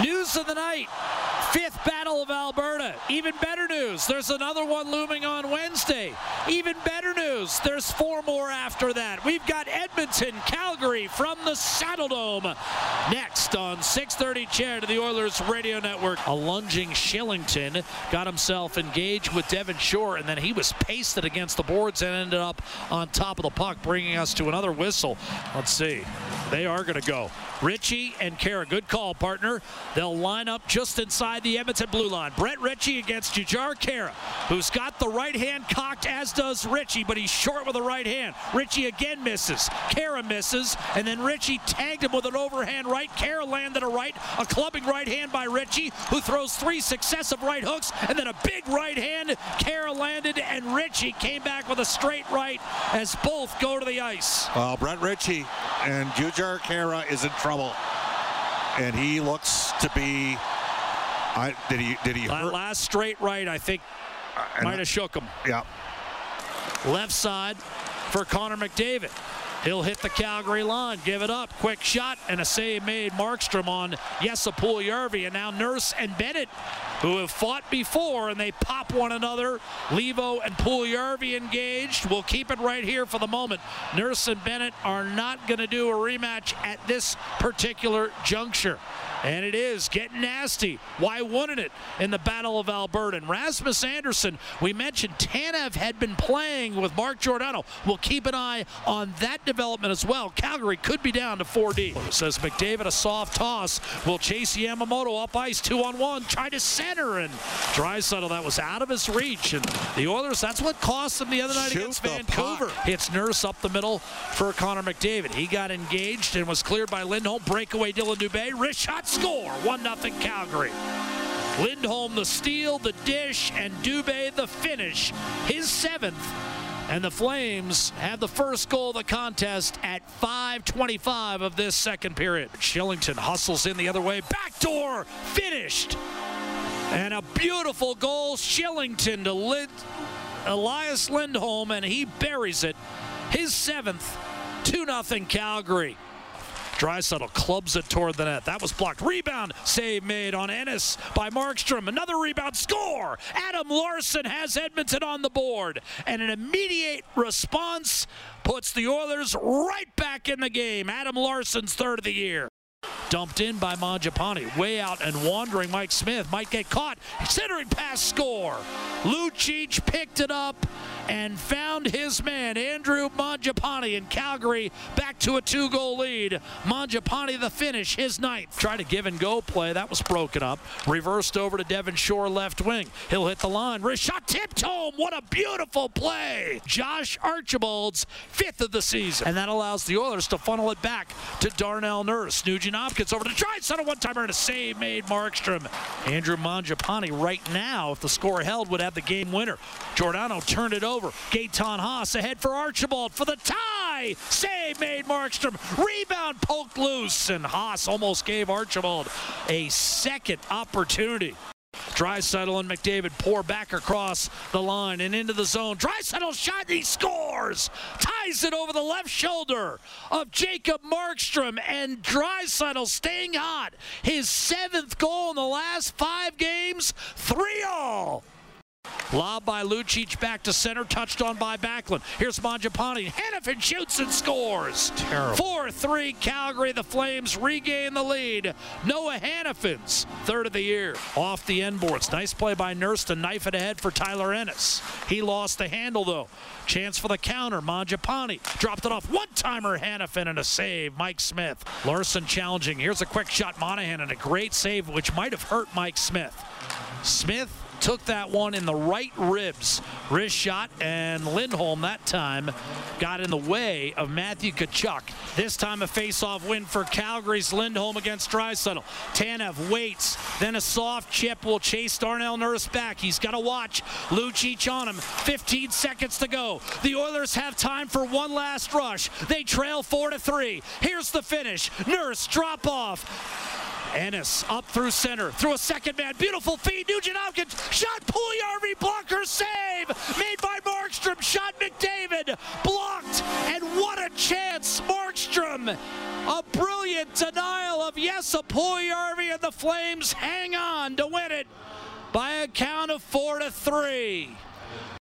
News of the night. Fifth Battle of Alberta. Even better news. There's another one looming on Wednesday. Even better news. There's four more after that. We've got Edmonton, Calgary from the Saddledome. Next on 630 CHED to the Oilers Radio Network. A lunging Shillington got himself engaged with Devin Shore, and then he was pasted against the boards and ended up on top of the puck, bringing us to another whistle. Let's see. They are going to go. Ritchie and Khaira, good call, partner. They'll line up just inside the Edmonton blue line. Brett Ritchie against Jujhar Khaira, who's got the right hand cocked, as does Ritchie, but he's short with the right hand. Ritchie again misses. Khaira misses, and then Ritchie tagged him with an overhand right. Khaira landed a right, a clubbing right hand by Ritchie, who throws three successive right hooks, and then a big right hand. Khaira landed, and Ritchie came back with a straight right as both go to the ice. Well, Brett Ritchie and Jujhar Khaira is in trouble, and he looks to be. I, did he? Did he hurt? last straight right, I think, uh, and- might have shook him. Yeah. Left side for Connor McDavid. He'll hit the Calgary line, give it up, quick shot, and a save made Markstrom on Jesse Puljujärvi, and now Nurse and Bennett, who have fought before, and they pop one another. Leivo and Puljujärvi engaged. We'll keep it right here for the moment. Nurse and Bennett are not going to do a rematch at this particular juncture. And it is getting nasty. Why wouldn't it in the Battle of Alberta? And Rasmus Andersson, we mentioned Tanev had been playing with Mark Giordano. We'll keep an eye on that development as well. Calgary could be down to 4D. Says McDavid, a soft toss. Will chase Yamamoto up ice, two on one. Try to center, and Draisaitl, that was out of his reach. And the Oilers, that's what cost them the other night Shoot against Vancouver. Hits Nurse up the middle for Connor McDavid. He got engaged and was cleared by Lindholm. Breakaway Dillon Dubé. Wrist shot score. 1 0 Calgary. Lindholm the steal, the dish, and Dubé the finish. His seventh. And the Flames have the first goal of the contest at 5.25 of this second period. Shillington hustles in the other way. Backdoor finished. And a beautiful goal. Shillington to Lid- Elias Lindholm, and he buries it. His seventh, 2 0 Calgary. Draisaitl clubs it toward the net. That was blocked. Rebound save made on Ennis by Markstrom. Another rebound score. Adam Larsson has Edmonton on the board. And an immediate response puts the Oilers right back in the game. Adam Larsson's third of the year. Dumped in by Mangiapane. Way out and wandering Mike Smith. Might get caught. Centering pass score. Lucic picked it up and found his man, Andrew Mangiapane in Calgary, back to a two goal lead. Mangiapane the finish, his ninth. Tried to give and go play. That was broken up. Reversed over to Devin Shore left wing. He'll hit the line. Shot tipped home. What a beautiful play. Josh Archibald's fifth of the season. And that allows the Oilers to funnel it back to Darnell Nurse. Nugent Hopkins over to Draisaitl, one timer and a save made Markstrom. Andrew Mangiapane right now, if the score held, would have the game winner. Giordano turned it over. Gaetan Haas ahead for Archibald for the tie. Save made Markstrom. Rebound poked loose, and Haas almost gave Archibald a second opportunity. Draisaitl and McDavid pour back across the line and into the zone. Draisaitl shot he scores. Ties it over the left shoulder of Jacob Markstrom and Draisaitl staying hot. His seventh goal in the last five games. 3 all. Lob by Lucic back to center, touched on by Backlund. Here's Mangiapane. Hanifin shoots and scores. Terrible. 4 3 Calgary. The Flames regain the lead. Noah Hanifin's third of the year. Off the end boards. Nice play by Nurse to knife it ahead for Tyler Ennis. He lost the handle though. Chance for the counter. Mangiapane dropped it off. One timer Hanifin and a save. Mike Smith. Larsson challenging. Here's a quick shot. Monahan and a great save, which might have hurt Mike Smith. Smith took that one in the right ribs. Wrist shot, and Lindholm that time got in the way of Matthew Tkachuk. This time a face-off win for Calgary's Lindholm against Draisaitl. Tanev waits, then a soft chip will chase Darnell Nurse back. He's got to watch Lucic on him. 15 seconds to go. The Oilers have time for one last rush. They trail four to three. Here's the finish. Nurse drop off. Ennis up through center, through a second man. Beautiful feed. Nugent Hopkins shot. Puljujarvi blocker save made by Markstrom. Shot McDavid blocked. And what a chance, Markstrom. A brilliant denial of Jesse Puljujarvi and the Flames hang on to win it by a count of four to three.